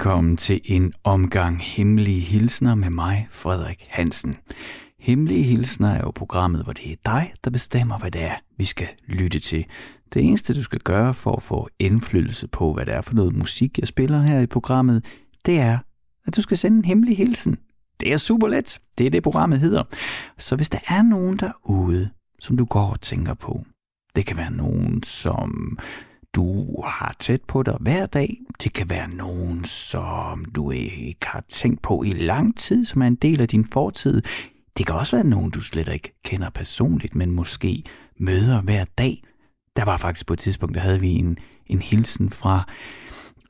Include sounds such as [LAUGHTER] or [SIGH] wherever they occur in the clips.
Velkommen til en omgang Hemmelige Hilsner med mig, Frederik Hansen. Hemmelige Hilsner er jo programmet, hvor det er dig, der bestemmer, hvad det er, vi skal lytte til. Det eneste, du skal gøre for at få indflydelse på, hvad det er for noget musik, jeg spiller her i programmet, det er, at du skal sende en hemmelig hilsen. Det er super let. Det er det, programmet hedder. Så hvis der er nogen derude, som du går og tænker på, det kan være nogen, som du har tæt på dig hver dag. Det kan være nogen, som du ikke har tænkt på i lang tid, som er en del af din fortid. Det kan også være nogen, du slet ikke kender personligt, men måske møder hver dag. Der var faktisk på et tidspunkt, der havde vi en, en hilsen fra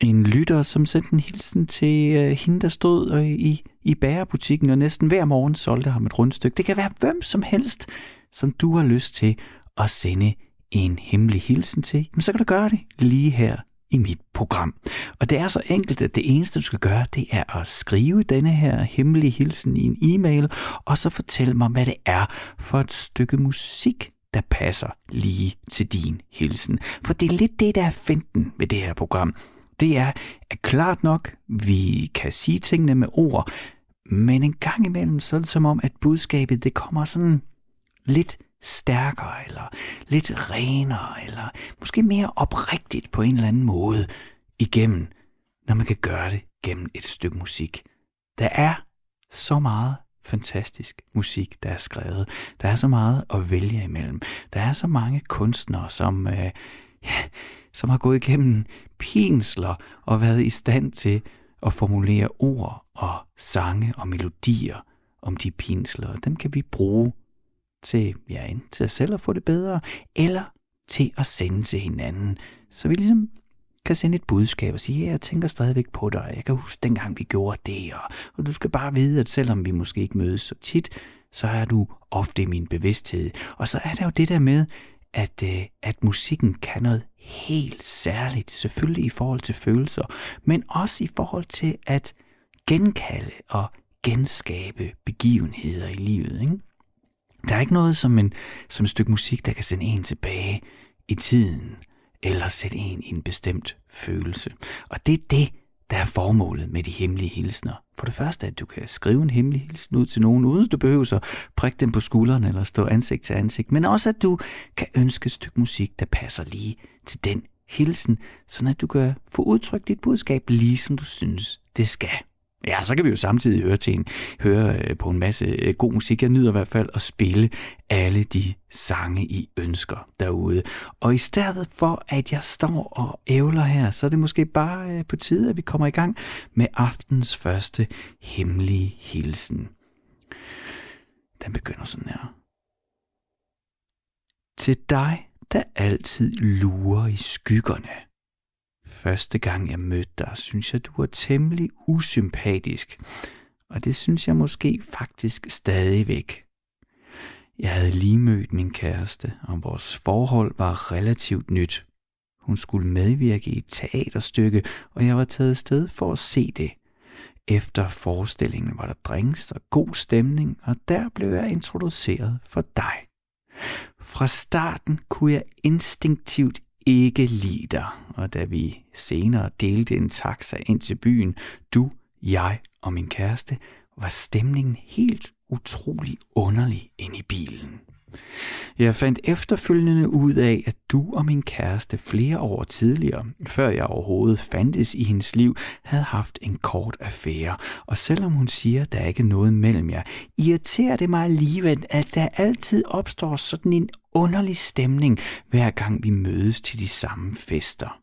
en lytter, som sendte en hilsen til øh, hende, der stod øh, i, i bærebutikken og næsten hver morgen solgte ham et rundstykke. Det kan være hvem som helst, som du har lyst til at sende en hemmelig hilsen til, men så kan du gøre det lige her i mit program. Og det er så enkelt, at det eneste, du skal gøre, det er at skrive denne her hemmelige hilsen i en e-mail, og så fortælle mig, hvad det er for et stykke musik, der passer lige til din hilsen. For det er lidt det, der er finten ved det her program. Det er, at klart nok, vi kan sige tingene med ord, men en gang imellem, så er det som om, at budskabet, det kommer sådan lidt stærkere, eller lidt renere, eller måske mere oprigtigt på en eller anden måde igennem, når man kan gøre det gennem et stykke musik. Der er så meget fantastisk musik, der er skrevet. Der er så meget at vælge imellem. Der er så mange kunstnere, som, øh, ja, som har gået igennem pinsler og været i stand til at formulere ord og sange og melodier om de pinsler. Dem kan vi bruge til, ja, enten til os selv at få det bedre, eller til at sende til hinanden, så vi ligesom kan sende et budskab og sige, ja, jeg tænker stadigvæk på dig, jeg kan huske dengang vi gjorde det, og, og du skal bare vide, at selvom vi måske ikke mødes så tit, så er du ofte i min bevidsthed. Og så er der jo det der med, at, øh, at musikken kan noget helt særligt, selvfølgelig i forhold til følelser, men også i forhold til at genkalde og genskabe begivenheder i livet. Ikke? Der er ikke noget som, en, som et stykke musik, der kan sende en tilbage i tiden, eller sætte en i en bestemt følelse. Og det er det, der er formålet med de hemmelige hilsner. For det første, at du kan skrive en hemmelig hilsen ud til nogen, uden du behøver at prikke den på skulderen eller stå ansigt til ansigt, men også at du kan ønske et stykke musik, der passer lige til den hilsen, så at du kan få udtrykt dit budskab lige som du synes, det skal. Ja, så kan vi jo samtidig høre, til en, høre øh, på en masse øh, god musik. Jeg nyder i hvert fald at spille alle de sange, I ønsker derude. Og i stedet for, at jeg står og ævler her, så er det måske bare øh, på tide, at vi kommer i gang med aftens første hemmelige hilsen. Den begynder sådan her. Til dig, der altid lurer i skyggerne – første gang jeg mødte dig, synes jeg, du var temmelig usympatisk. Og det synes jeg måske faktisk stadigvæk. Jeg havde lige mødt min kæreste, og vores forhold var relativt nyt. Hun skulle medvirke i et teaterstykke, og jeg var taget sted for at se det. Efter forestillingen var der drinks og god stemning, og der blev jeg introduceret for dig. Fra starten kunne jeg instinktivt ikke lide dig, og da vi senere delte en taxa ind til byen, du, jeg og min kæreste, var stemningen helt utrolig underlig ind i bilen. Jeg fandt efterfølgende ud af, at du og min kæreste flere år tidligere, før jeg overhovedet fandtes i hendes liv, havde haft en kort affære. Og selvom hun siger, at der ikke er noget mellem jer, irriterer det mig alligevel, at der altid opstår sådan en underlig stemning, hver gang vi mødes til de samme fester.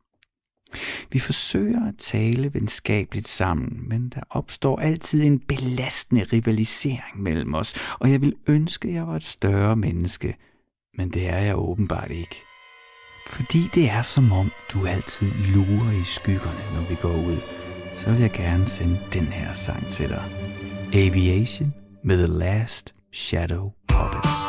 Vi forsøger at tale venskabeligt sammen, men der opstår altid en belastende rivalisering mellem os, og jeg vil ønske, at jeg var et større menneske, men det er jeg åbenbart ikke. Fordi det er som om, du altid lurer i skyggerne, når vi går ud, så vil jeg gerne sende den her sang til dig. Aviation med The Last Shadow Puppets.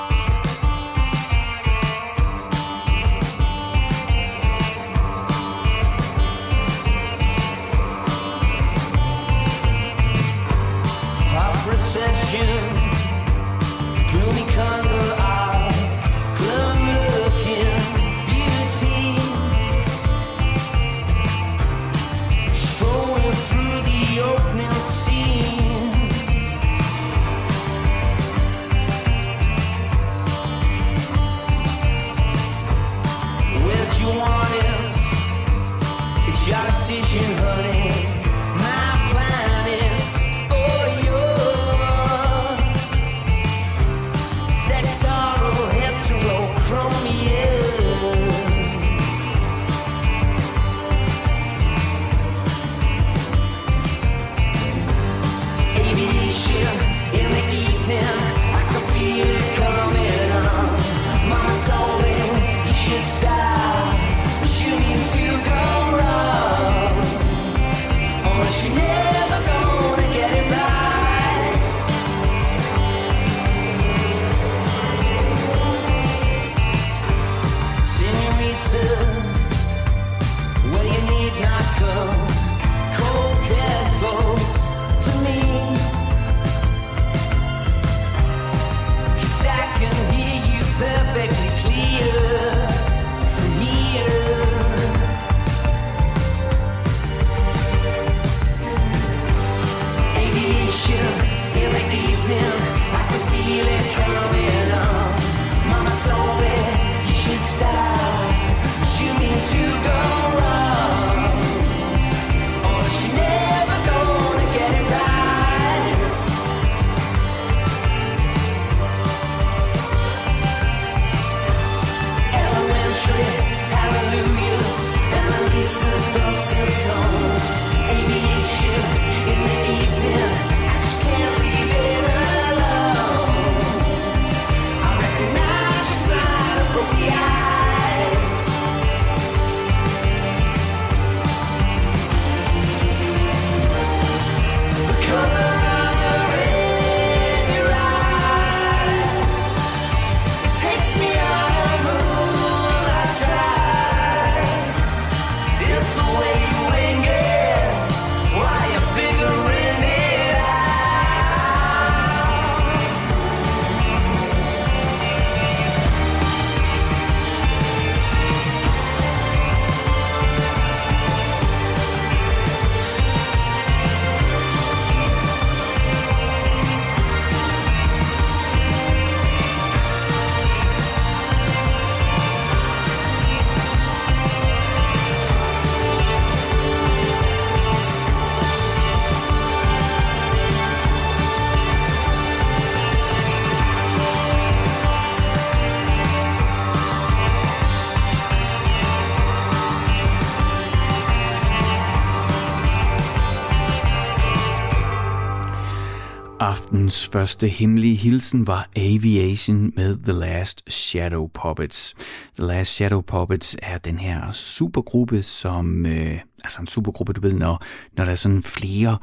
Første hemmelige hilsen var Aviation med The Last Shadow Puppets. The Last Shadow Puppets er den her supergruppe, som... Øh, altså en supergruppe, du ved, når, når der er sådan flere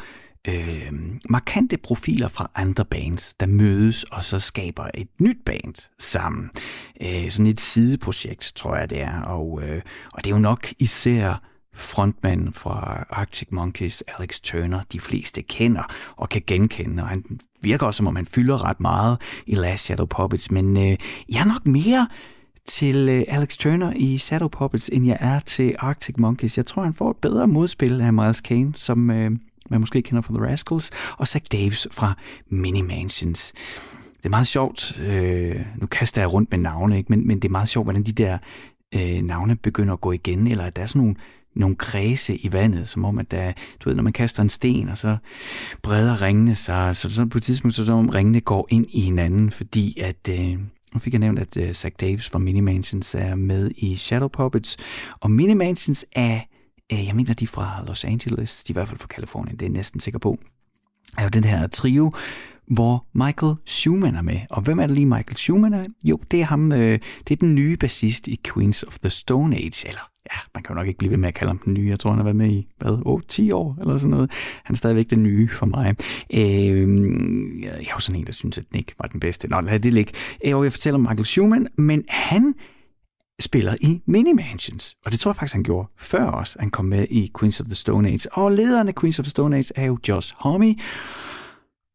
øh, markante profiler fra andre bands, der mødes og så skaber et nyt band sammen. Øh, sådan et sideprojekt, tror jeg det er. Og, øh, og det er jo nok især frontmanden fra Arctic Monkeys, Alex Turner, de fleste kender og kan genkende, og han virker også, som om han fylder ret meget i Last Shadow Puppets, men øh, jeg er nok mere til øh, Alex Turner i Shadow Puppets, end jeg er til Arctic Monkeys. Jeg tror, han får et bedre modspil af Miles Kane, som øh, man måske kender fra The Rascals, og Zach Davis fra Mini Mansions. Det er meget sjovt, øh, nu kaster jeg rundt med navne, ikke? Men, men det er meget sjovt, hvordan de der øh, navne begynder at gå igen, eller at der er sådan nogle nogle kredse i vandet, som om, at der, du ved, når man kaster en sten, og så breder ringene sig, så, så på et tidspunkt, så om ringene går ind i hinanden, fordi at, øh, nu fik jeg nævnt, at øh, Zach Davis fra Minimansions er med i Shadow Puppets, og Minimansions er, øh, jeg mener, de er fra Los Angeles, de er i hvert fald fra Kalifornien, det er jeg næsten sikker på, er jo den her trio, hvor Michael Schumann er med. Og hvem er det lige Michael Schumann er? Jo, det er ham, øh, det er den nye bassist i Queens of the Stone Age, eller ja, man kan jo nok ikke blive ved med at kalde ham den nye. Jeg tror, han har været med i, hvad, 8, 10 år eller sådan noget. Han er stadigvæk den nye for mig. Øh, jeg er jo sådan en, der synes, at Nick ikke var den bedste. Nå, lad det ligge. Øh, jeg fortæller om Michael Schumann, men han spiller i Mini Mansions. Og det tror jeg faktisk, han gjorde før os. Han kom med i Queens of the Stone Age. Og lederen af Queens of the Stone Age er jo Josh Homme.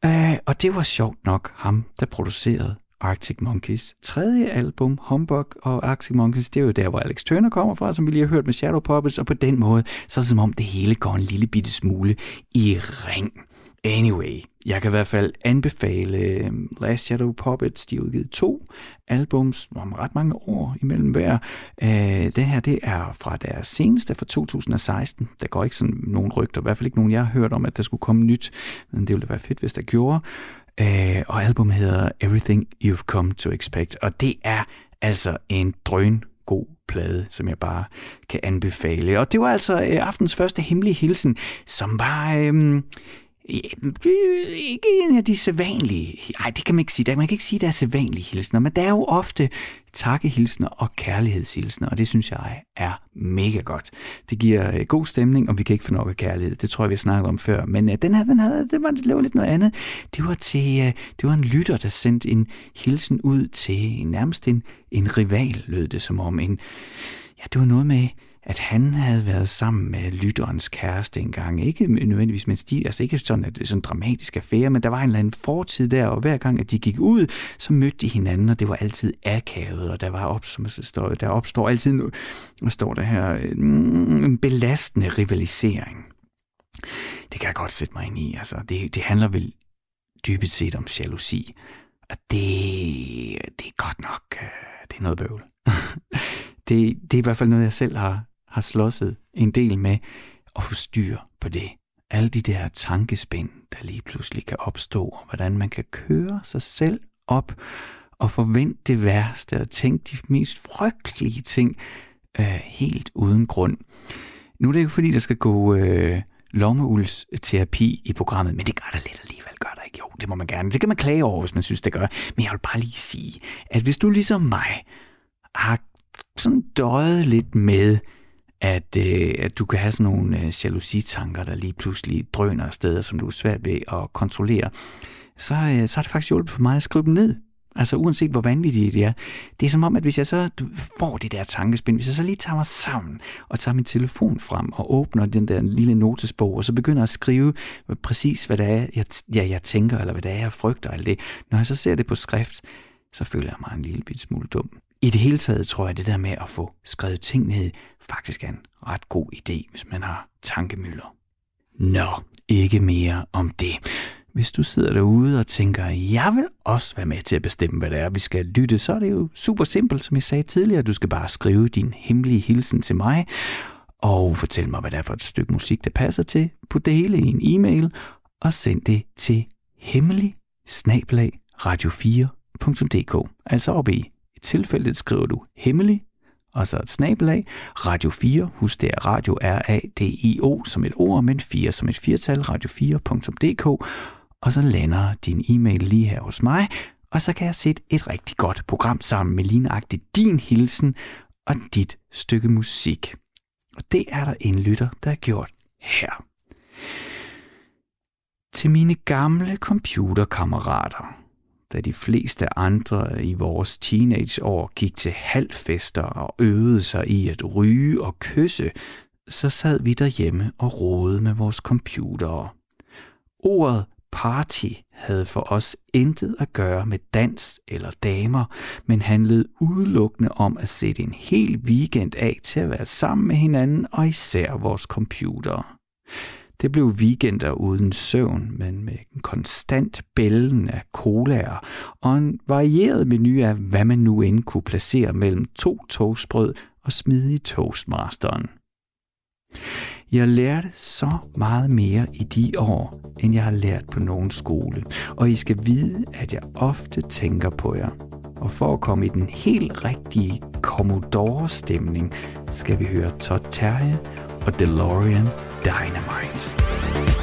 Øh, og det var sjovt nok ham, der producerede Arctic Monkeys tredje album, Humbug og Arctic Monkeys, det er jo der, hvor Alex Turner kommer fra, som vi lige har hørt med Shadow Puppets, og på den måde, så er det som om det hele går en lille bitte smule i ring. Anyway, jeg kan i hvert fald anbefale øhm, Last Shadow Puppets. De har udgivet to albums om ret mange år imellem hver. Uh, det her, det er fra deres seneste fra 2016. Der går ikke sådan nogen rygter, i hvert fald ikke nogen, jeg har hørt om, at der skulle komme nyt. Men det ville være fedt, hvis der gjorde. Uh, og albumet hedder Everything You've Come to Expect. Og det er altså en drøn god plade, som jeg bare kan anbefale. Og det var altså øh, aftens første hemmelige hilsen, som var... øh, Øh, ikke en af de sædvanlige, nej det kan man ikke sige, man kan ikke sige, at der er sædvanlige hilsner, men der er jo ofte takkehilsner og kærlighedshilsner, og det synes jeg er mega godt. Det giver øh, god stemning, og vi kan ikke få nok af kærlighed. Det tror jeg, vi har snakket om før. Men øh, den her, den havde, det var, lidt noget andet. Det var, til, det var en lytter, der sendte en hilsen ud til nærmest en, en rival, lød det som om. En, ja, det var noget med, at han havde været sammen med lytterens kæreste engang. Ikke nødvendigvis men stil, altså ikke sådan, at det er sådan en dramatisk affære, men der var en eller anden fortid der, og hver gang, at de gik ud, så mødte de hinanden, og det var altid akavet, og der var op, som står, der opstår altid, hvad står der her, øh, en belastende rivalisering. Det kan jeg godt sætte mig ind i. Altså, det, det handler vel dybest set om jalousi. Og det, det er godt nok, øh, det er noget bøvl. [LAUGHS] det, det er i hvert fald noget, jeg selv har, har slåsset en del med at få styr på det. Alle de der tankespind, der lige pludselig kan opstå, og hvordan man kan køre sig selv op og forvente det værste og tænke de mest frygtelige ting øh, helt uden grund. Nu er det ikke fordi, der skal gå øh, lommeulsterapi i programmet, men det gør der lidt alligevel, gør der ikke? Jo, det må man gerne. Det kan man klage over, hvis man synes, det gør. Men jeg vil bare lige sige, at hvis du ligesom mig har sådan døjet lidt med, at, øh, at du kan have sådan nogle øh, jalousitanker, der lige pludselig drøner af steder, som du er svært ved at kontrollere, så, øh, så har det faktisk hjulpet for mig at skrive dem ned. Altså uanset hvor vanvittigt det er. Det er som om, at hvis jeg så du, får det der tankespind, hvis jeg så lige tager mig sammen og tager min telefon frem og åbner den der lille notesbog, og så begynder at skrive præcis, hvad det er, jeg, ja, jeg tænker, eller hvad det er, jeg frygter, eller det. Når jeg så ser det på skrift, så føler jeg mig en lille bit smule dum. I det hele taget tror jeg, det der med at få skrevet ting ned, faktisk er en ret god idé, hvis man har tankemøller. Nå, ikke mere om det. Hvis du sidder derude og tænker, jeg vil også være med til at bestemme, hvad det er, vi skal lytte, så er det jo super simpelt, som jeg sagde tidligere. Du skal bare skrive din hemmelige hilsen til mig, og fortæl mig, hvad det er for et stykke musik, der passer til. Put det hele i en e-mail, og send det til hemmelig radio4.dk. Altså op i tilfældet skriver du hemmelig, og så et snabelag, Radio 4, husk det er radio R-A-D-I-O som et ord, men 4 som et firtal, radio4.dk, og så lander din e-mail lige her hos mig, og så kan jeg sætte et rigtig godt program sammen med lignagtigt din hilsen og dit stykke musik. Og det er der en lytter, der har gjort her. Til mine gamle computerkammerater, da de fleste andre i vores teenageår gik til halvfester og øvede sig i at ryge og kysse, så sad vi derhjemme og rodede med vores computere. Ordet party havde for os intet at gøre med dans eller damer, men handlede udelukkende om at sætte en hel weekend af til at være sammen med hinanden og især vores computere. Det blev weekender uden søvn, men med en konstant bælgen af colaer og en varieret menu af, hvad man nu end kunne placere mellem to toastbrød og smide i toastmasteren. Jeg lærte så meget mere i de år, end jeg har lært på nogen skole, og I skal vide, at jeg ofte tænker på jer. Og for at komme i den helt rigtige Commodore-stemning, skal vi høre Todd Terje og DeLorean Dynamite.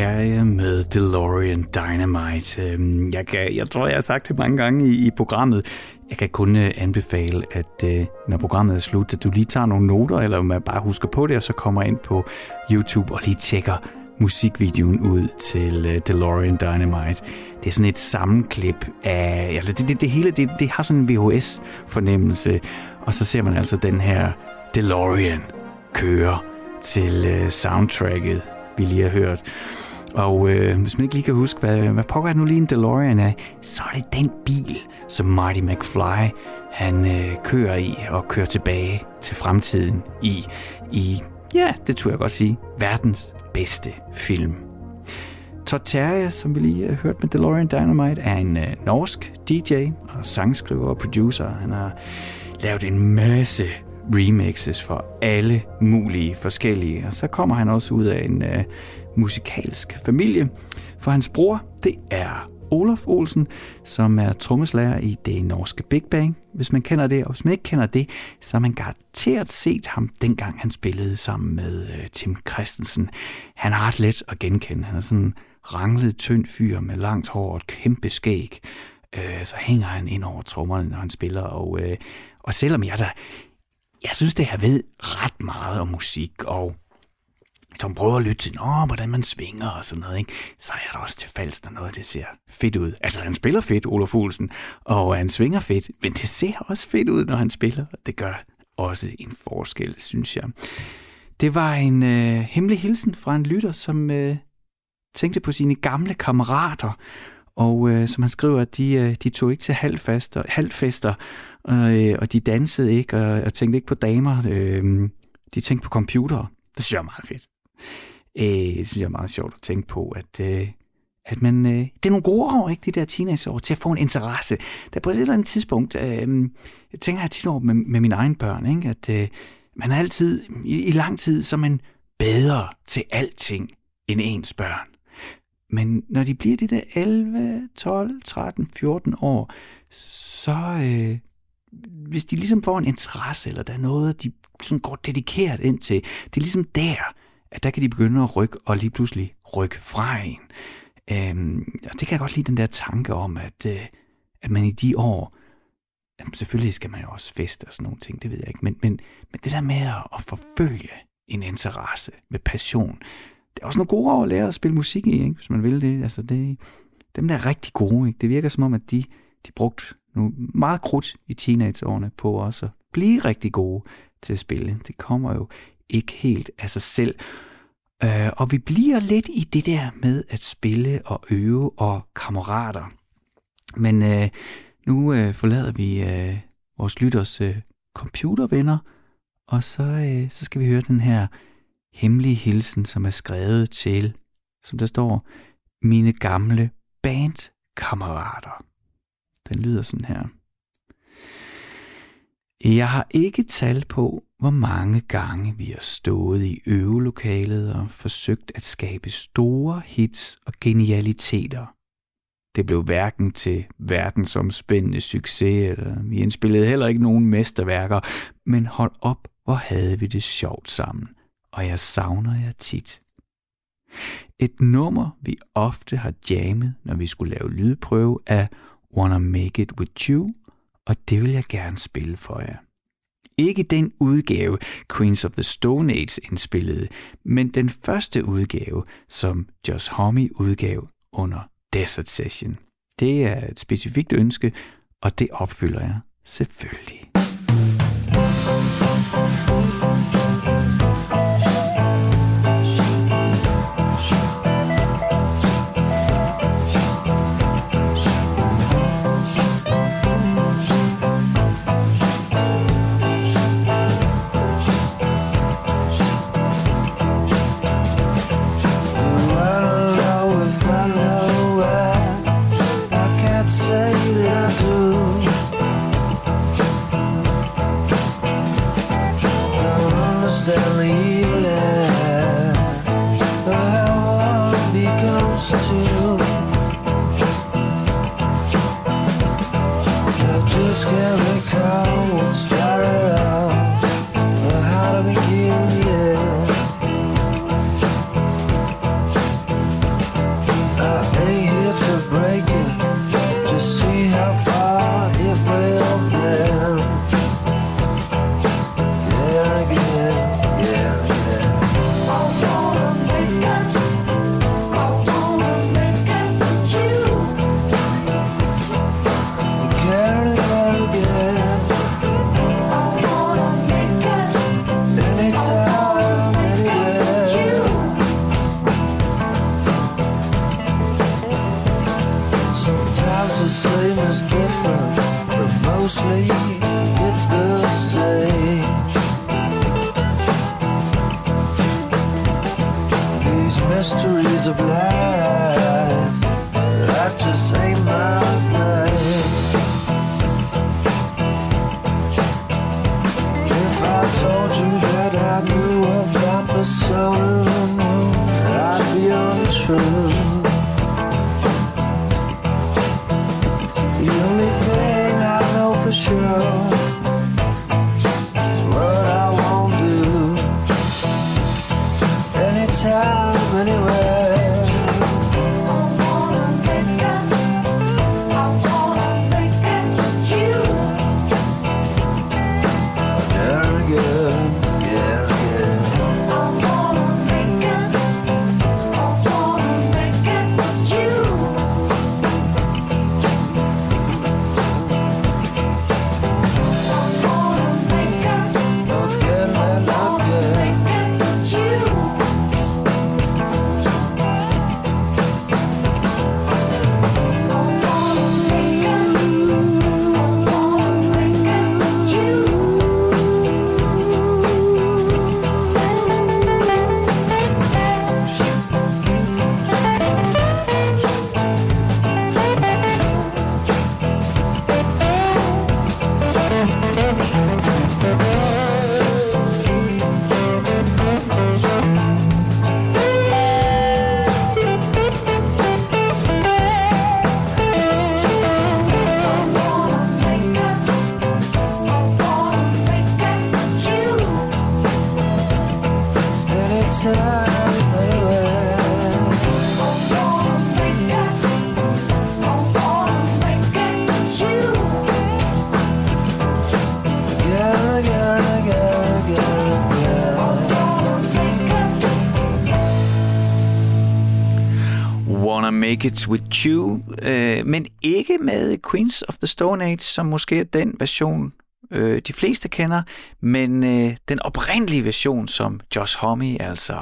Terje med DeLorean Dynamite. Øhm, jeg, kan, jeg tror, jeg har sagt det mange gange i, i programmet. Jeg kan kun øh, anbefale, at øh, når programmet er slut, at du lige tager nogle noter, eller man bare husker på det, og så kommer ind på YouTube og lige tjekker musikvideoen ud til øh, DeLorean Dynamite. Det er sådan et sammenklip af... Altså det, det, det hele det, det har sådan en VHS-fornemmelse, og så ser man altså den her DeLorean køre til soundtracket, vi lige har hørt. Og øh, hvis man ikke lige kan huske, hvad, hvad pokker nu lige en DeLorean er, så er det den bil, som Marty McFly han øh, kører i og kører tilbage til fremtiden i, i ja, det tror jeg godt sige, verdens bedste film. Todd Terje, som vi lige øh, har hørt med DeLorean Dynamite, er en øh, norsk DJ og sangskriver og producer. Han har lavet en masse remixes for alle mulige forskellige. Og så kommer han også ud af en øh, musikalsk familie, for hans bror, det er Olof Olsen, som er trommeslager i det norske Big Bang, hvis man kender det. Og hvis man ikke kender det, så har man garanteret set ham, dengang han spillede sammen med uh, Tim Christensen. Han har ret let at genkende. Han er sådan en ranglet, tynd fyr med langt hår og et kæmpe skæg. Uh, så hænger han ind over trommerne, når han spiller. Og, uh, og selvom jeg da, jeg synes, det jeg ved ret meget om musik, og som prøver at lytte til, Nå, hvordan man svinger og sådan noget, ikke? så er der også til falsk, når noget det ser fedt ud. Altså, han spiller fedt, Olof Olsen, og han svinger fedt, men det ser også fedt ud, når han spiller. Det gør også en forskel, synes jeg. Det var en øh, hemmelig hilsen fra en lytter, som øh, tænkte på sine gamle kammerater, og øh, som han skriver, at de, øh, de tog ikke til halvfester, halvfester øh, og de dansede ikke, og, og tænkte ikke på damer. Øh, de tænkte på computere. Det synes jeg er meget fedt. Øh, det synes jeg er meget sjovt at tænke på, at, øh, at man, øh, det er nogle gode år, ikke, de der teenageår, til at få en interesse. Der på et eller andet tidspunkt, øh, jeg tænker jeg tit over med, med mine egne børn, ikke, at øh, man er altid, i, i lang tid, så er man bedre til alting end ens børn. Men når de bliver de der 11, 12, 13, 14 år, så øh, hvis de ligesom får en interesse, eller der er noget, de sådan går dedikeret ind til, det er ligesom der, at der kan de begynde at rykke, og lige pludselig rykke fra en. Øhm, og det kan jeg godt lide, den der tanke om, at, øh, at man i de år, jamen selvfølgelig skal man jo også feste og sådan nogle ting, det ved jeg ikke, men, men, men det der med at, forfølge en interesse med passion, det er også nogle gode år at lære at spille musik i, ikke? hvis man vil det. Altså det dem der er rigtig gode, ikke? det virker som om, at de, de brugte nu meget krudt i teenageårene på også at blive rigtig gode til at spille. Det kommer jo ikke helt af sig selv. Øh, og vi bliver lidt i det der med at spille og øve og kammerater. Men øh, nu øh, forlader vi øh, vores lytters øh, computervenner, og så, øh, så skal vi høre den her hemmelige hilsen, som er skrevet til, som der står, mine gamle bandkammerater. Den lyder sådan her. Jeg har ikke tal på, hvor mange gange vi har stået i øvelokalet og forsøgt at skabe store hits og genialiteter. Det blev hverken til verdensomspændende succes, eller vi indspillede heller ikke nogen mesterværker, men hold op, hvor havde vi det sjovt sammen, og jeg savner jer tit. Et nummer, vi ofte har jammet, når vi skulle lave lydprøve, er Wanna Make It With You, og det vil jeg gerne spille for jer. Ikke den udgave, Queens of the Stone Age indspillede, men den første udgave, som Josh Homme udgav under Desert Session. Det er et specifikt ønske, og det opfylder jeg selvfølgelig. Make It With You, øh, men ikke med Queens of the Stone Age, som måske er den version, øh, de fleste kender, men øh, den oprindelige version, som Josh Homme, altså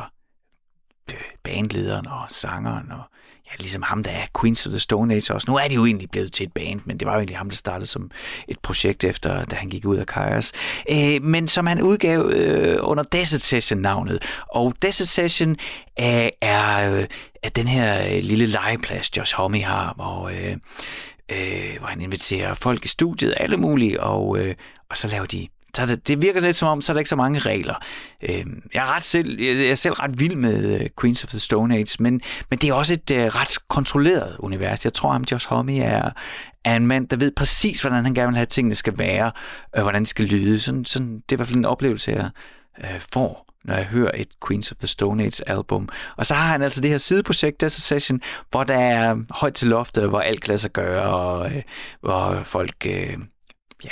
øh, bandlederen og sangeren og ja, ligesom ham, der er Queens of the Stone Age også. Nu er de jo egentlig blevet til et band, men det var jo egentlig ham, der startede som et projekt efter, da han gik ud af Kairos. Øh, men som han udgav øh, under Desert Session-navnet. Og Desert Session øh, er, øh, at den her øh, lille legeplads, Josh Homme har, hvor... Øh, øh, hvor han inviterer folk i studiet, alle mulige, og, øh, og så laver de så det, det virker lidt som om, så er der ikke så mange regler. Øh, jeg, er ret selv, jeg er selv ret vild med øh, Queens of the Stone Age, men, men det er også et øh, ret kontrolleret univers. Jeg tror, at Josh Homme er, er en mand, der ved præcis, hvordan han gerne vil have, at tingene skal være, og hvordan det skal lyde. Sådan, sådan, det er i hvert fald en oplevelse, jeg øh, får når jeg hører et Queens of the Stone Age album. Og så har han altså det her sideprojekt, Desert Session, hvor der er højt til loftet, hvor alt kan lade sig gøre, og øh, hvor folk øh, ja,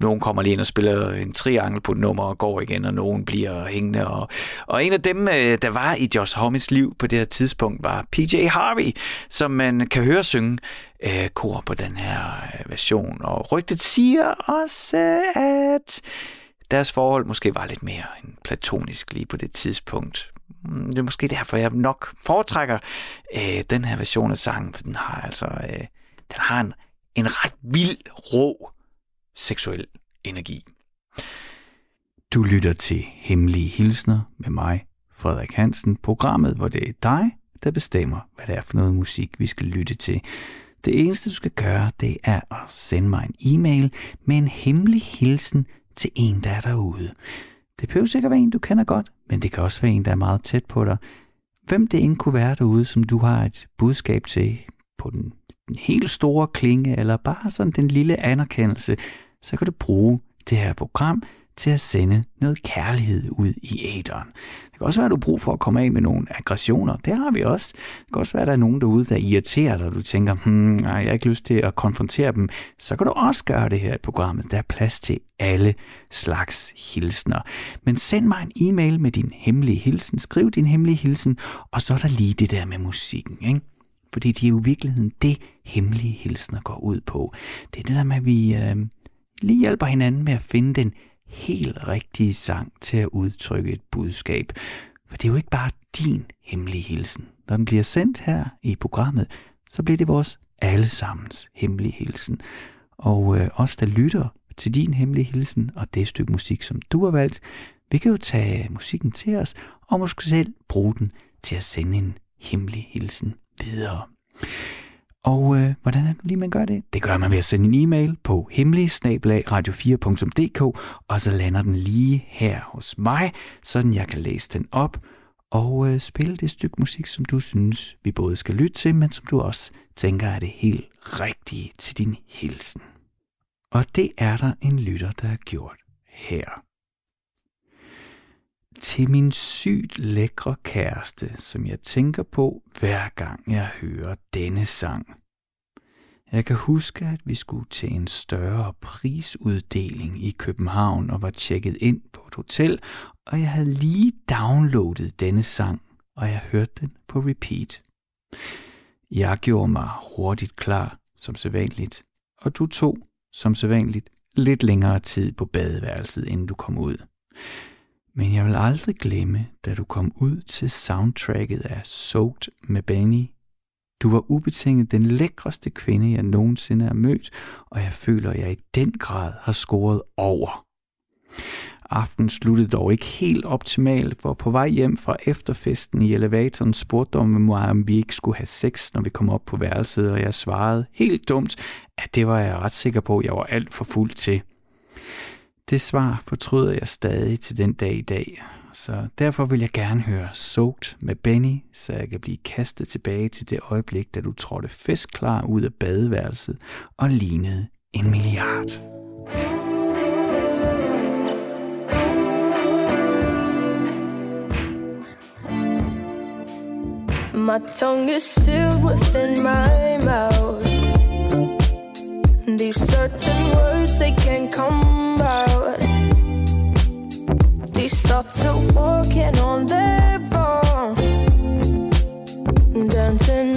nogen kommer lige ind og spiller en triangel på et nummer og går igen, og nogen bliver hængende. Og, og en af dem, øh, der var i Josh Hommes liv på det her tidspunkt, var PJ Harvey, som man kan høre synge øh, kor på den her øh, version. Og rygtet siger også, at deres forhold måske var lidt mere end platonisk lige på det tidspunkt. Mm, det er måske derfor, jeg nok foretrækker øh, den her version af sangen, for den har altså øh, den har en, en ret vild, rå seksuel energi. Du lytter til Hemmelige Hilsner med mig, Frederik Hansen, programmet, hvor det er dig, der bestemmer, hvad det er for noget musik, vi skal lytte til. Det eneste, du skal gøre, det er at sende mig en e-mail med en hemmelig hilsen til en, der er derude. Det behøver sikkert være en, du kender godt, men det kan også være en, der er meget tæt på dig. Hvem det end kunne være derude, som du har et budskab til på den, den helt store klinge, eller bare sådan den lille anerkendelse, så kan du bruge det her program til at sende noget kærlighed ud i æderen. Det kan også være, at du har brug for at komme af med nogle aggressioner. Det har vi også. Det kan også være, at der er nogen derude, der irriterer dig, og du tænker, hmm, nej, jeg har ikke lyst til at konfrontere dem. Så kan du også gøre det her i programmet. Der er plads til alle slags hilsner. Men send mig en e-mail med din hemmelige hilsen. Skriv din hemmelige hilsen, og så er der lige det der med musikken. Ikke? Fordi det er jo i virkeligheden det, hemmelige hilsner går ud på. Det er det der med, at vi... Øh, lige hjælper hinanden med at finde den helt rigtige sang til at udtrykke et budskab. For det er jo ikke bare din hemmelige hilsen. Når den bliver sendt her i programmet, så bliver det vores allesammens hemmelige hilsen. Og øh, os, der lytter til din hemmelige hilsen og det stykke musik, som du har valgt, vi kan jo tage musikken til os og måske selv bruge den til at sende en hemmelig hilsen videre. Og øh, hvordan er det lige, man gør det? Det gør man ved at sende en e-mail på hemmeligsnabelagradio4.dk, og så lander den lige her hos mig, sådan jeg kan læse den op og øh, spille det stykke musik, som du synes, vi både skal lytte til, men som du også tænker er det helt rigtige til din hilsen. Og det er der en lytter, der har gjort her. Til min sygt lækre kæreste, som jeg tænker på hver gang jeg hører denne sang. Jeg kan huske, at vi skulle til en større prisuddeling i København og var tjekket ind på et hotel, og jeg havde lige downloadet denne sang, og jeg hørte den på repeat. Jeg gjorde mig hurtigt klar, som sædvanligt, og du tog, som sædvanligt, lidt længere tid på badeværelset, inden du kom ud. Men jeg vil aldrig glemme, da du kom ud til soundtracket af Soaked med Benny. Du var ubetinget den lækreste kvinde, jeg nogensinde har mødt, og jeg føler, at jeg i den grad har scoret over. Aften sluttede dog ikke helt optimalt, for på vej hjem fra efterfesten i elevatoren spurgte om mig, om vi ikke skulle have sex, når vi kom op på værelset, og jeg svarede helt dumt, at det var jeg ret sikker på, at jeg var alt for fuld til. Det svar fortryder jeg stadig til den dag i dag, så derfor vil jeg gerne høre Soaked med Benny, så jeg kan blive kastet tilbage til det øjeblik, da du trådte festklar ud af badeværelset og lignede en milliard. My tongue is sealed within my mouth. These certain words, they can't come. Thoughts are walking on their own. Dancing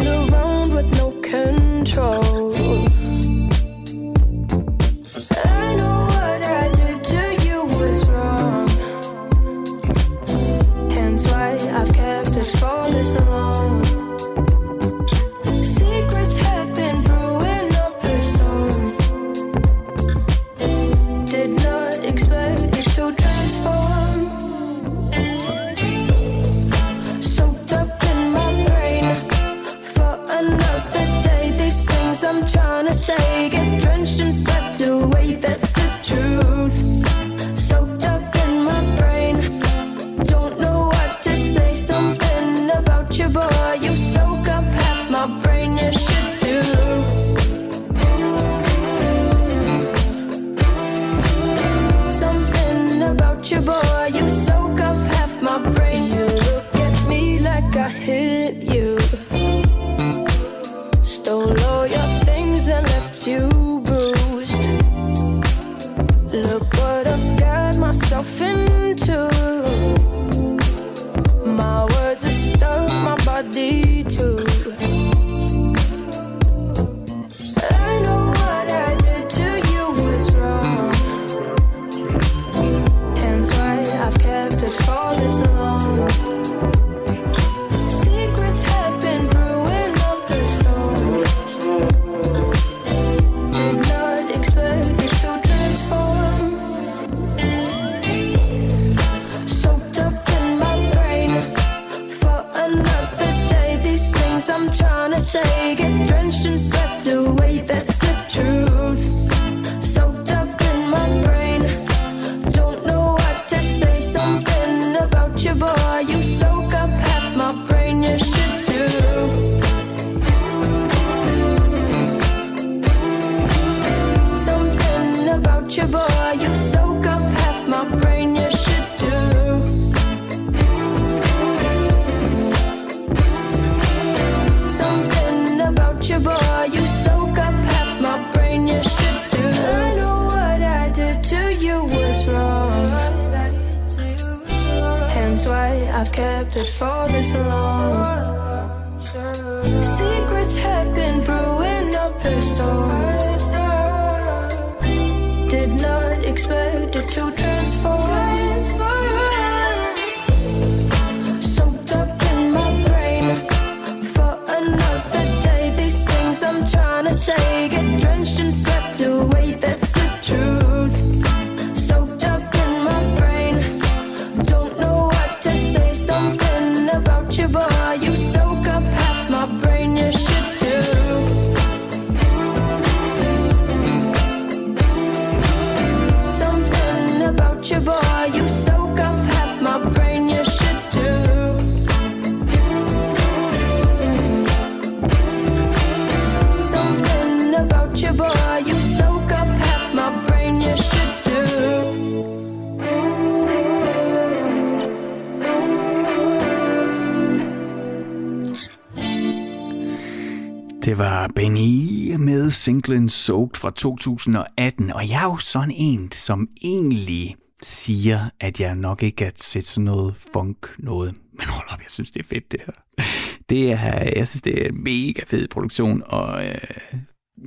med singlen Soaked fra 2018, og jeg er jo sådan en, som egentlig siger, at jeg nok ikke er set sådan noget funk noget. Men hold op, jeg synes, det er fedt det her. Det er, jeg synes, det er en mega fed produktion, og øh,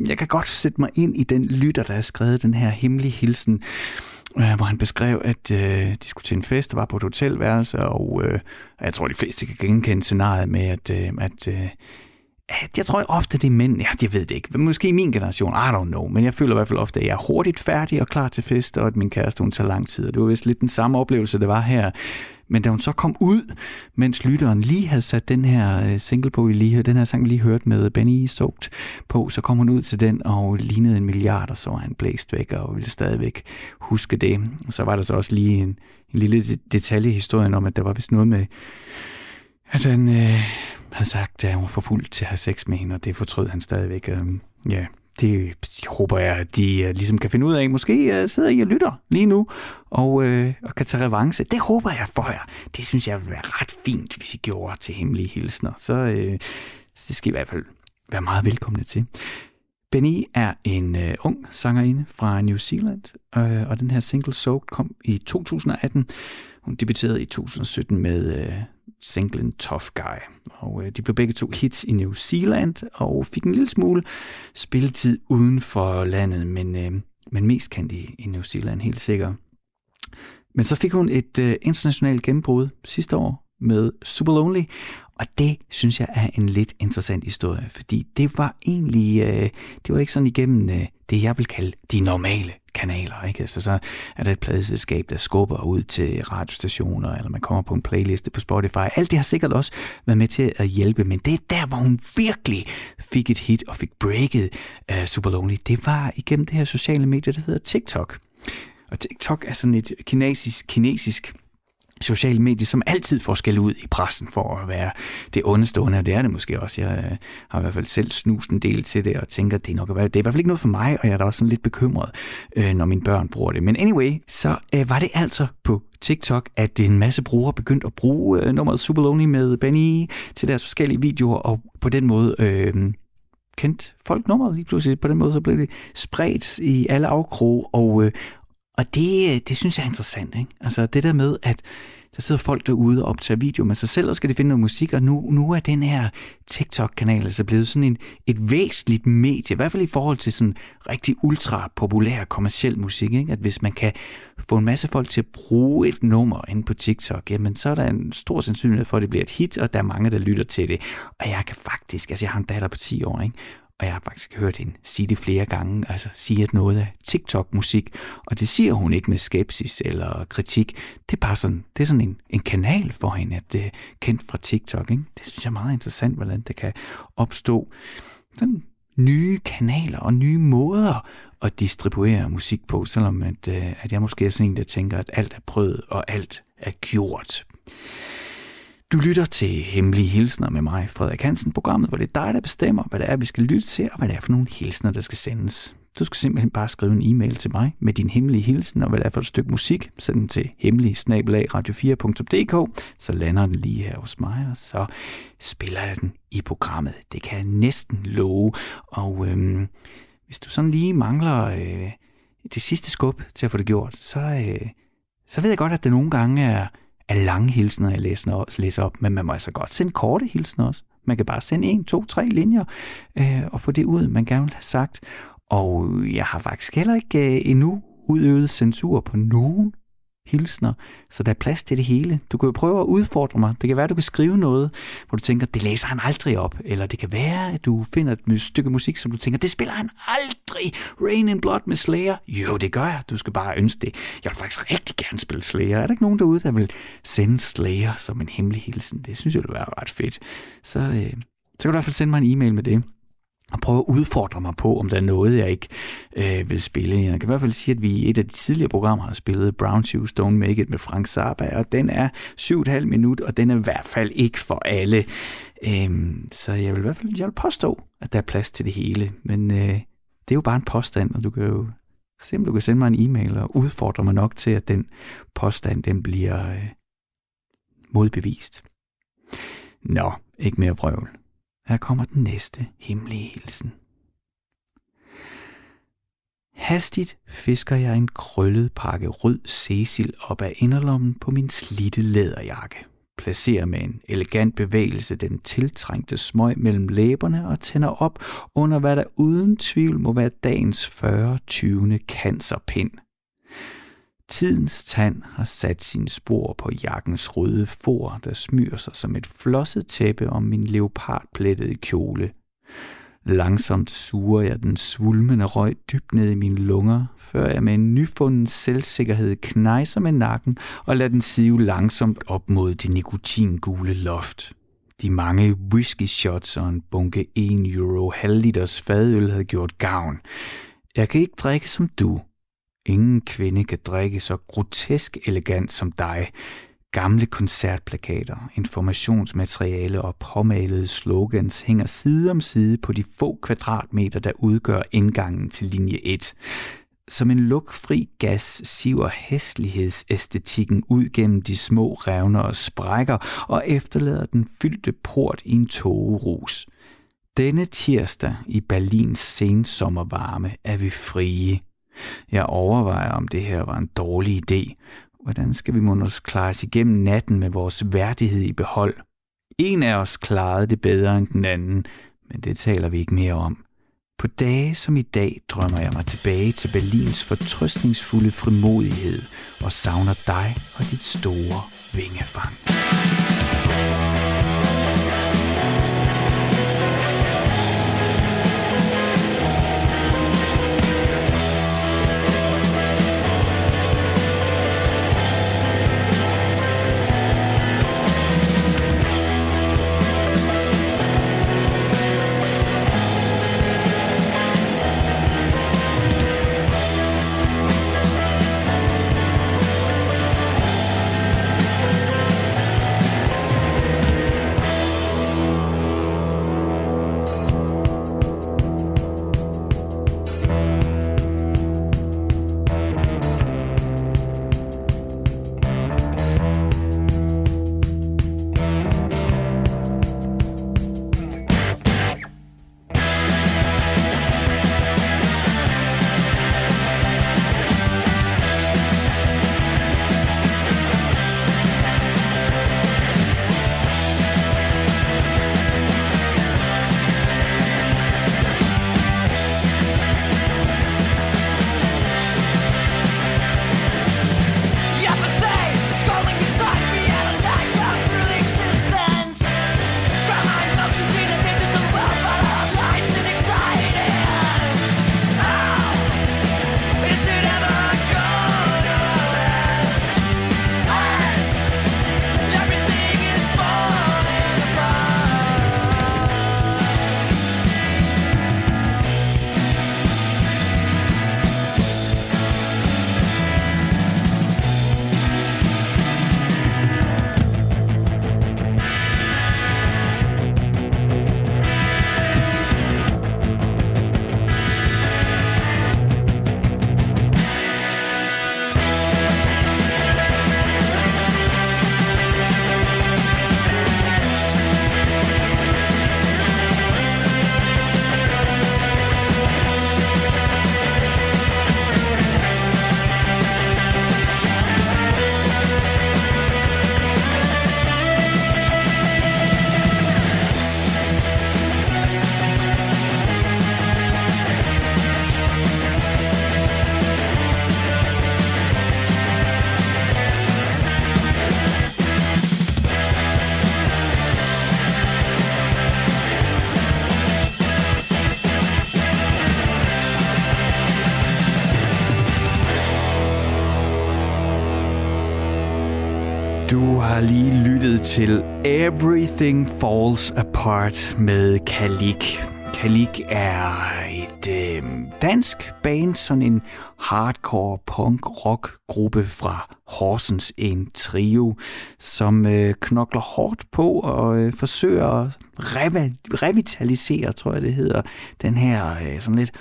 jeg kan godt sætte mig ind i den lytter, der har skrevet den her hemmelige hilsen, øh, hvor han beskrev, at øh, de skulle til en fest, der var på et hotelværelse, og øh, jeg tror, de fleste kan genkende scenariet med, at, øh, at øh, at jeg tror ofte, det er mænd, ja, jeg ved det ikke, måske i min generation, I don't know, men jeg føler i hvert fald ofte, at jeg er hurtigt færdig og klar til fest, og at min kæreste, hun tager lang tid, og det var vist lidt den samme oplevelse, det var her. Men da hun så kom ud, mens lytteren lige havde sat den her øh, single på, vi lige, den her sang, vi lige hørte med Benny Soaked på, så kom hun ud til den og lignede en milliard, og så var han blæst væk og ville stadigvæk huske det. Og så var der så også lige en, en lille detalje i historien om, at der var vist noget med, at han øh, havde sagt, at hun var for fuld til at have sex med hende, og det fortrød han stadigvæk. Øhm, ja, det håber jeg, at de øh, ligesom kan finde ud af. Måske øh, sidder I og lytter lige nu, og, øh, og kan tage revanche. Det håber jeg for jer. Det synes jeg vil være ret fint, hvis I gjorde til hemmelige hilsner. Så øh, det skal I i hvert fald være meget velkomne til. Benny er en øh, ung sangerinde fra New Zealand, øh, og den her single Soaked kom i 2018. Hun debuterede i 2017 med øh, singlen Tough Guy. Og øh, de blev begge to hits i New Zealand, og fik en lille smule spilletid uden for landet, men, øh, men mest kendt i, i New Zealand, helt sikkert. Men så fik hun et øh, internationalt gennembrud sidste år med Super Lonely, og det synes jeg er en lidt interessant historie, fordi det var egentlig, øh, det var ikke sådan igennem øh, det, jeg vil kalde de normale kanaler. Ikke? Altså, så er der et pladeselskab, der skubber ud til radiostationer, eller man kommer på en playliste på Spotify. Alt det har sikkert også været med til at hjælpe, men det er der, hvor hun virkelig fik et hit og fik breaket uh, Super Lonely. Det var igennem det her sociale medie, der hedder TikTok. Og TikTok er sådan et kinesisk, kinesisk sociale medier, som altid får skæld ud i pressen for at være det understående, onde, og det er det måske også. Jeg øh, har i hvert fald selv snust en del til det, og tænker, at det er, nok, det er i hvert fald ikke noget for mig, og jeg er da også sådan lidt bekymret, øh, når mine børn bruger det. Men anyway, så øh, var det altså på TikTok, at en masse brugere begyndte at bruge nummeret Super Lonely med Benny til deres forskellige videoer, og på den måde... Øh, kendt folk nummeret lige pludselig. På den måde så blev det spredt i alle afkroge, og, øh, og det, øh, det synes jeg er interessant. Ikke? Altså det der med, at der sidder folk derude og optager video med sig selv, og skal de finde noget musik, og nu, nu er den her TikTok-kanal altså blevet sådan en, et væsentligt medie, i hvert fald i forhold til sådan rigtig ultra populær kommersiel musik, ikke? at hvis man kan få en masse folk til at bruge et nummer inde på TikTok, jamen så er der en stor sandsynlighed for, at det bliver et hit, og der er mange, der lytter til det. Og jeg kan faktisk, altså jeg har en datter på 10 år, ikke? Og jeg har faktisk hørt hende sige det flere gange, altså sige, at noget er TikTok-musik, og det siger hun ikke med skepsis eller kritik, det er bare sådan, det er sådan en, en kanal for hende, at det er kendt fra TikTok. Ikke? Det synes jeg er meget interessant, hvordan det kan opstå sådan nye kanaler og nye måder at distribuere musik på, selvom at, øh, at jeg måske er sådan en, der tænker, at alt er prøvet og alt er gjort. Du lytter til Hemmelige Hilsner med mig, Frederik Hansen, programmet, hvor det er dig, der bestemmer, hvad det er, vi skal lytte til, og hvad det er for nogle hilsner, der skal sendes. Du skal simpelthen bare skrive en e-mail til mig med din hemmelige hilsen, og hvad det er for et stykke musik. Send den til hemmelig radio4.dk, så lander den lige her hos mig, og så spiller jeg den i programmet. Det kan jeg næsten love. Og øhm, hvis du sådan lige mangler øh, det sidste skub til at få det gjort, så, øh, så ved jeg godt, at det nogle gange er af lange hilsner, jeg læser, læser op, men man må altså godt sende korte hilsner også. Man kan bare sende en, to, tre linjer øh, og få det ud, man gerne vil have sagt. Og jeg har faktisk heller ikke øh, endnu udøvet censur på nogen hilsner, så der er plads til det hele. Du kan jo prøve at udfordre mig. Det kan være, at du kan skrive noget, hvor du tænker, det læser han aldrig op. Eller det kan være, at du finder et stykke musik, som du tænker, det spiller han aldrig. Rain in Blood med Slayer. Jo, det gør jeg. Du skal bare ønske det. Jeg vil faktisk rigtig gerne spille Slayer. Er der ikke nogen derude, der vil sende Slayer som en hemmelig hilsen? Det synes jeg ville være ret fedt. Så, øh, så kan du i hvert fald sende mig en e-mail med det og prøve at udfordre mig på, om der er noget, jeg ikke øh, vil spille. Jeg kan i hvert fald sige, at vi i et af de tidligere programmer har spillet Brown Shoes Don't Make It med Frank Zappa, og den er 7,5 minut, og den er i hvert fald ikke for alle. Øhm, så jeg vil i hvert fald jeg vil påstå, at der er plads til det hele. Men øh, det er jo bare en påstand, og du kan jo se, om du kan sende mig en e-mail og udfordre mig nok til, at den påstand den bliver øh, modbevist. Nå, ikke mere vrøvl. Her kommer den næste hemmelige hilsen. Hastigt fisker jeg en krøllet pakke rød Cecil op af inderlommen på min slitte læderjakke. Placerer med en elegant bevægelse den tiltrængte smøg mellem læberne og tænder op under hvad der uden tvivl må være dagens 40-20. cancerpind – Tidens tand har sat sine spor på jakkens røde for, der smyrer sig som et flosset tæppe om min leopardplettede kjole. Langsomt suger jeg den svulmende røg dybt ned i mine lunger, før jeg med en nyfunden selvsikkerhed knejser med nakken og lader den sive langsomt op mod det nikotingule loft. De mange whisky shots og en bunke 1 euro halvliters fadøl havde gjort gavn. Jeg kan ikke drikke som du, Ingen kvinde kan drikke så grotesk elegant som dig. Gamle koncertplakater, informationsmateriale og påmalede slogans hænger side om side på de få kvadratmeter, der udgør indgangen til linje 1. Som en lukfri gas siver hæslighedsæstetikken ud gennem de små revner og sprækker og efterlader den fyldte port i en togerus. Denne tirsdag i Berlins sensommervarme er vi frie – jeg overvejer, om det her var en dårlig idé. Hvordan skal vi måske klare os igennem natten med vores værdighed i behold? En af os klarede det bedre end den anden, men det taler vi ikke mere om. På dage som i dag drømmer jeg mig tilbage til Berlins fortrøstningsfulde frimodighed og savner dig og dit store vingefang. Everything Falls Apart med Kalik. Kalik er et øh, dansk band, sådan en hardcore punk rock gruppe fra Horsens, en trio, som øh, knokler hårdt på og øh, forsøger at revitalisere, tror jeg det hedder, den her øh, sådan lidt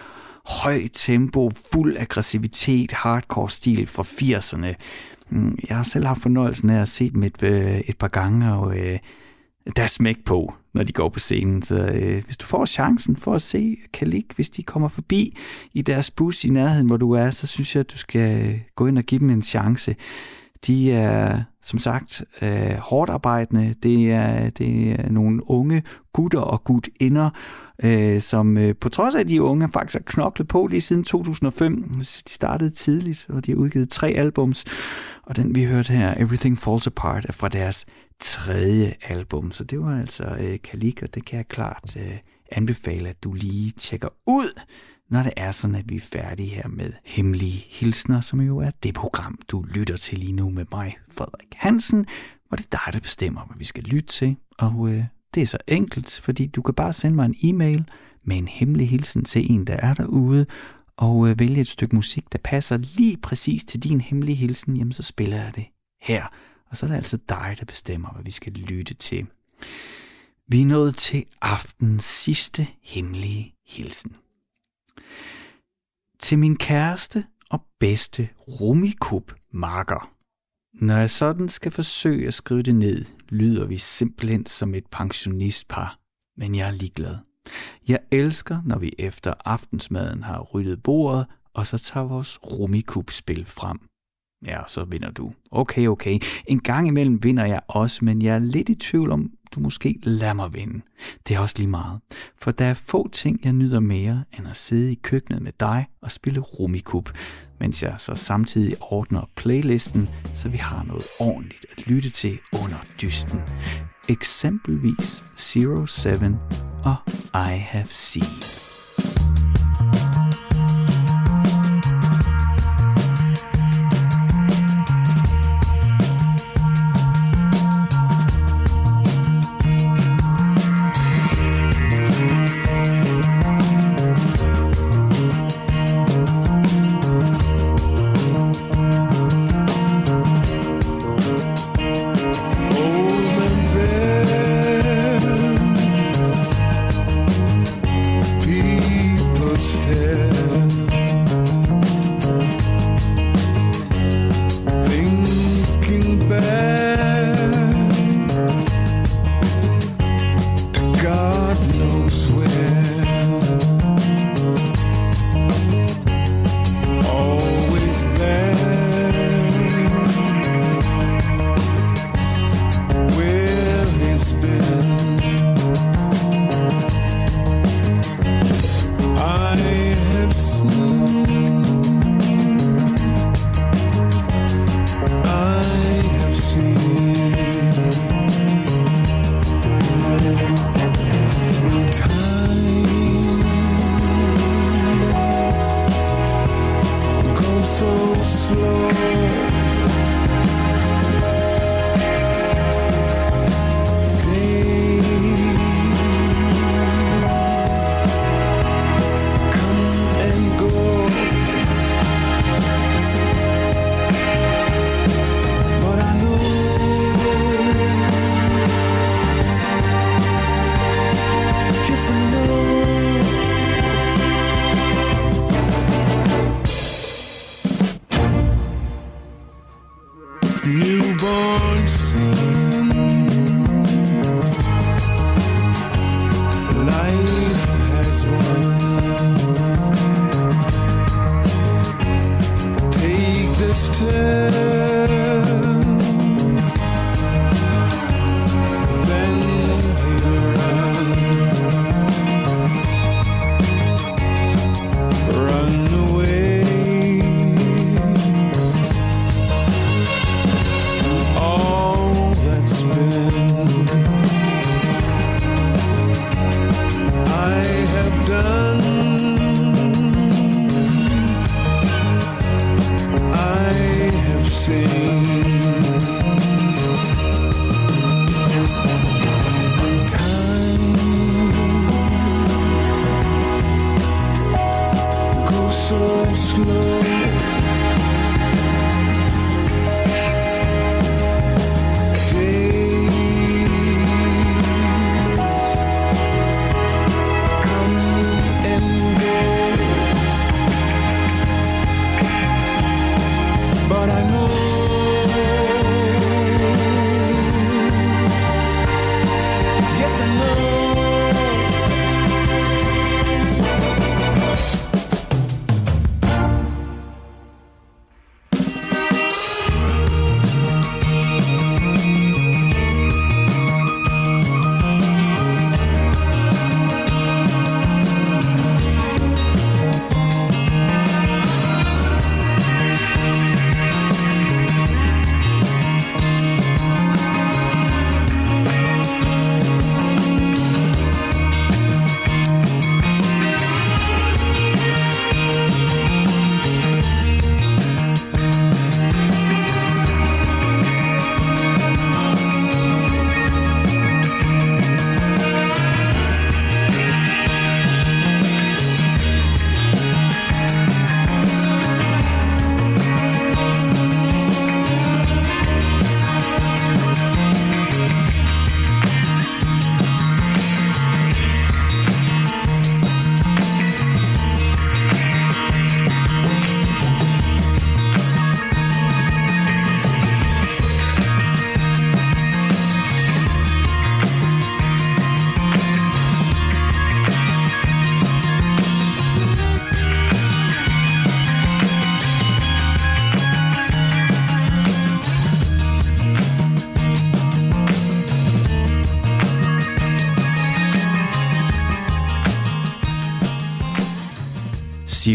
høj tempo, fuld aggressivitet, hardcore stil fra 80'erne. Mm, jeg har selv haft fornøjelsen af at se dem et, øh, et par gange, og øh, der er smæk på, når de går på scenen. Så øh, hvis du får chancen for at se Kalik, hvis de kommer forbi i deres bus i nærheden, hvor du er, så synes jeg, at du skal øh, gå ind og give dem en chance. De er, som sagt, øh, hårdt arbejdende. Det er, det er nogle unge gutter og gutinder, øh, som øh, på trods af, at de unge faktisk har knoklet på lige siden 2005. De startede tidligt, og de har udgivet tre albums. Og den, vi hørte her, Everything Falls Apart, er fra deres tredje album. Så det var altså øh, Kalik, og det kan jeg klart øh, anbefale, at du lige tjekker ud, når det er sådan, at vi er færdige her med Hemmelige Hilsner, som jo er det program, du lytter til lige nu med mig, Frederik Hansen, hvor det er dig, der bestemmer, hvad vi skal lytte til. Og øh, det er så enkelt, fordi du kan bare sende mig en e-mail med en hemmelig hilsen til en, der er derude, og øh, vælge et stykke musik, der passer lige præcis til din hemmelige hilsen, jamen så spiller jeg det her. Og så er det altså dig, der bestemmer, hvad vi skal lytte til. Vi er nået til aftens sidste hemmelige hilsen. Til min kæreste og bedste rumikub marker. Når jeg sådan skal forsøge at skrive det ned, lyder vi simpelthen som et pensionistpar, men jeg er ligeglad. Jeg elsker, når vi efter aftensmaden har ryddet bordet, og så tager vores rummikubspil frem. Ja, så vinder du. Okay, okay. En gang imellem vinder jeg også, men jeg er lidt i tvivl om, du måske lader mig vinde. Det er også lige meget. For der er få ting, jeg nyder mere, end at sidde i køkkenet med dig og spille rummikub, mens jeg så samtidig ordner playlisten, så vi har noget ordentligt at lytte til under dysten. Eksempelvis Zero Seven og I Have Seen.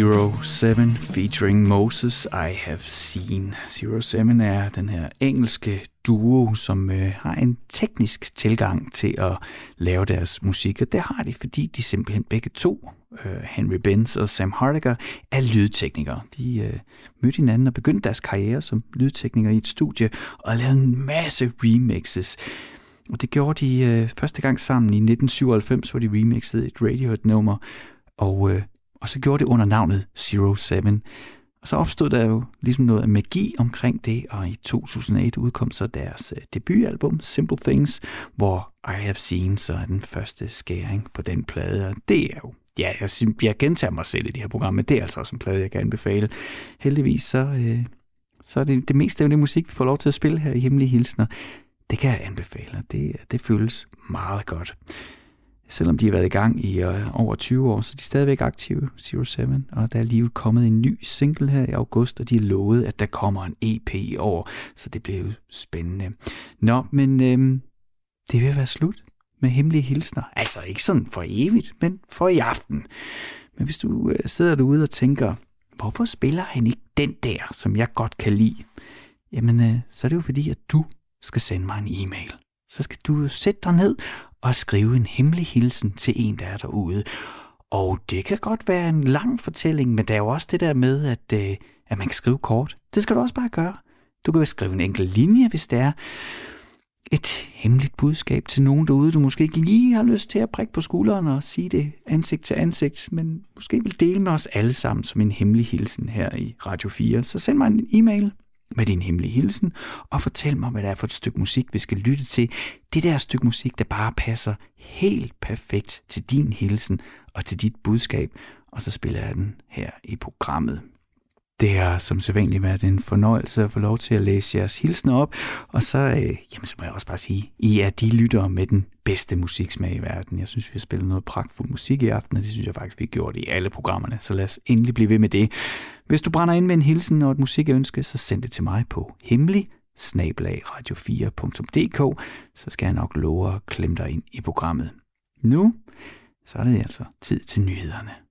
Zero Seven featuring Moses I Have Seen. Zero Seven er den her engelske duo, som øh, har en teknisk tilgang til at lave deres musik, og det har de, fordi de simpelthen begge to, øh, Henry Benz og Sam Hardiger, er lydteknikere. De øh, mødte hinanden og begyndte deres karriere som lydteknikere i et studie og lavede en masse remixes. Og det gjorde de øh, første gang sammen i 1997, hvor de remixede et Radiohead-nummer, og øh, og så gjorde det under navnet Zero Seven. Og så opstod der jo ligesom noget magi omkring det, og i 2008 udkom så deres øh, debutalbum Simple Things, hvor I Have Seen så er den første skæring på den plade, og det er jo Ja, jeg, synes, jeg gentager mig selv i det her program, men det er altså også en plade, jeg kan anbefale. Heldigvis så, øh, så er det det meste af det musik, vi får lov til at spille her i Hemmelige Hilsner. Det kan jeg anbefale, det, det føles meget godt selvom de har været i gang i øh, over 20 år, så er de stadigvæk aktive, Zero Seven, og der er lige kommet en ny single her i august, og de har lovet, at der kommer en EP i år, så det bliver jo spændende. Nå, men øh, det vil være slut med hemmelige hilsner. Altså ikke sådan for evigt, men for i aften. Men hvis du øh, sidder derude og tænker, hvorfor spiller han ikke den der, som jeg godt kan lide? Jamen, øh, så er det jo fordi, at du skal sende mig en e-mail. Så skal du sætte dig ned og skrive en hemmelig hilsen til en, der er derude. Og det kan godt være en lang fortælling, men der er jo også det der med, at, øh, at man kan skrive kort. Det skal du også bare gøre. Du kan skrive en enkelt linje, hvis det er et hemmeligt budskab til nogen derude, du måske ikke lige har lyst til at prikke på skulderen og sige det ansigt til ansigt, men måske vil dele med os alle sammen som en hemmelig hilsen her i Radio 4. Så send mig en e-mail med din hemmelige hilsen, og fortæl mig, hvad det er for et stykke musik, vi skal lytte til. Det der stykke musik, der bare passer helt perfekt til din hilsen og til dit budskab, og så spiller jeg den her i programmet. Det har som sædvanligt været en fornøjelse at få lov til at læse jeres hilsner op, og så, øh, jamen, så må jeg også bare sige, I er de lyttere med den bedste musiksmag i verden. Jeg synes, vi har spillet noget pragtfuld musik i aften, og det synes jeg faktisk, vi har gjort i alle programmerne, så lad os endelig blive ved med det. Hvis du brænder ind med en hilsen og et musikønske, så send det til mig på hemmelig radio4.dk, så skal jeg nok love at klemme dig ind i programmet. Nu, så er det altså tid til nyhederne.